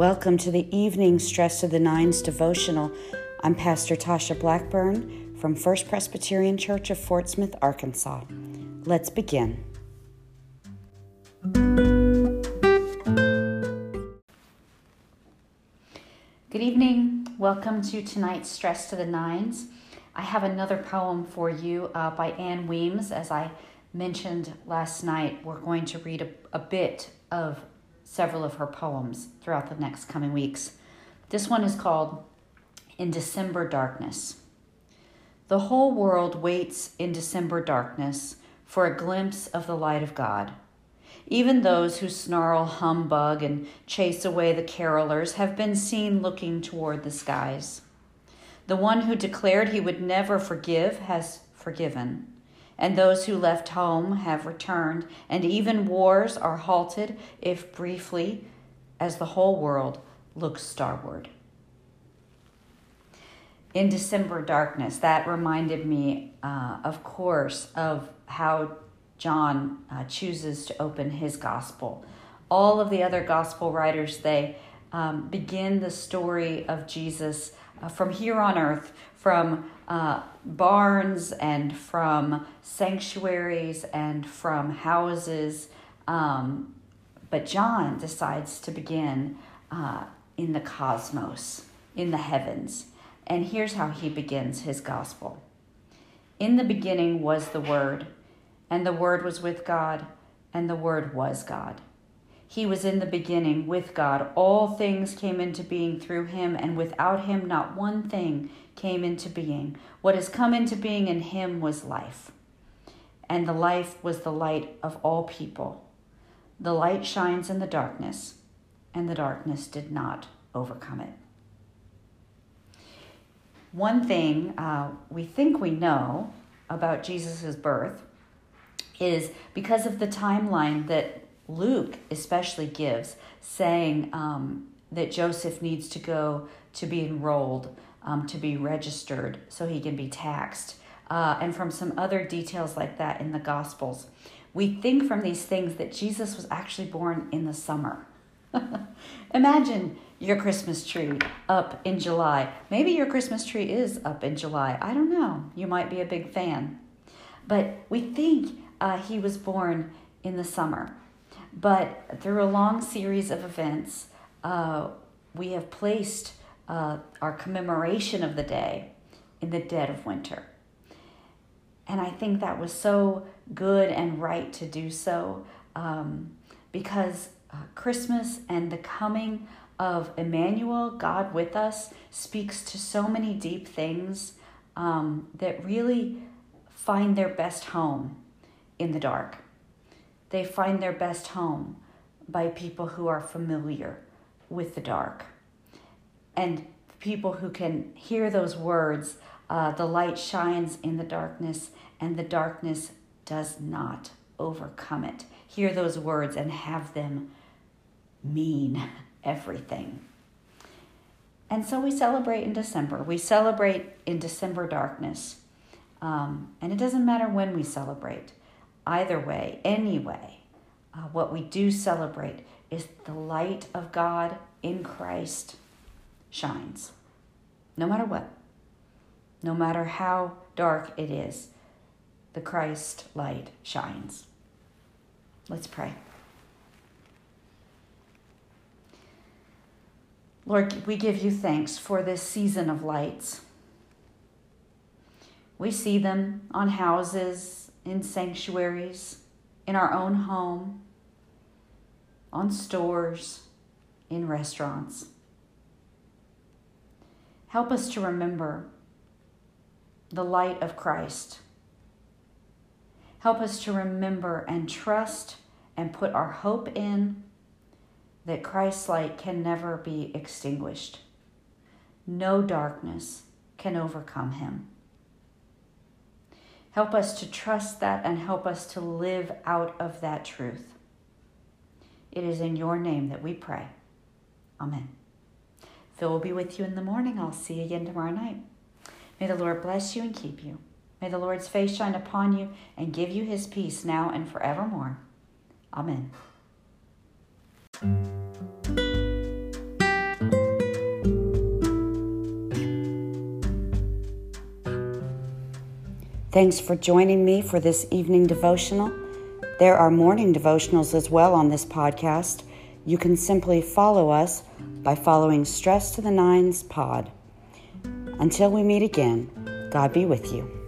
Welcome to the evening Stress to the Nines devotional. I'm Pastor Tasha Blackburn from First Presbyterian Church of Fort Smith, Arkansas. Let's begin. Good evening. Welcome to tonight's Stress to the Nines. I have another poem for you uh, by Ann Weems. As I mentioned last night, we're going to read a, a bit of several of her poems throughout the next coming weeks. This one is called In December Darkness. The whole world waits in December darkness for a glimpse of the light of God. Even those who snarl humbug and chase away the carolers have been seen looking toward the skies. The one who declared he would never forgive has forgiven and those who left home have returned, and even wars are halted, if briefly, as the whole world looks starward. In December darkness, that reminded me, uh, of course, of how John uh, chooses to open his gospel. All of the other gospel writers, they um, begin the story of Jesus uh, from here on earth, from uh, barns and from sanctuaries and from houses. Um, but John decides to begin uh, in the cosmos, in the heavens. And here's how he begins his gospel In the beginning was the Word, and the Word was with God, and the Word was God. He was in the beginning with God. All things came into being through him, and without him, not one thing came into being. What has come into being in him was life, and the life was the light of all people. The light shines in the darkness, and the darkness did not overcome it. One thing uh, we think we know about Jesus' birth is because of the timeline that Luke especially gives, saying um, that Joseph needs to go to be enrolled um, to be registered so he can be taxed. Uh, and from some other details like that in the Gospels. We think from these things that Jesus was actually born in the summer. Imagine your Christmas tree up in July. Maybe your Christmas tree is up in July. I don't know. You might be a big fan. But we think uh, he was born in the summer. But through a long series of events, uh, we have placed uh, our commemoration of the day in the dead of winter. And I think that was so good and right to do so um, because uh, Christmas and the coming of Emmanuel, God with us, speaks to so many deep things um, that really find their best home in the dark. They find their best home by people who are familiar with the dark and people who can hear those words uh, the light shines in the darkness, and the darkness does not overcome it. Hear those words and have them mean everything. And so we celebrate in December. We celebrate in December darkness. Um, and it doesn't matter when we celebrate. Either way, anyway, uh, what we do celebrate is the light of God in Christ shines, no matter what, no matter how dark it is, the Christ light shines. Let's pray. Lord, we give you thanks for this season of lights. We see them on houses, in sanctuaries, in our own home, on stores, in restaurants. Help us to remember the light of Christ. Help us to remember and trust and put our hope in that Christ's light can never be extinguished. No darkness can overcome him. Help us to trust that and help us to live out of that truth. It is in your name that we pray. Amen. Phil will be with you in the morning. I'll see you again tomorrow night. May the Lord bless you and keep you. May the Lord's face shine upon you and give you his peace now and forevermore. Amen. Thanks for joining me for this evening devotional. There are morning devotionals as well on this podcast. You can simply follow us by following Stress to the Nines Pod. Until we meet again, God be with you.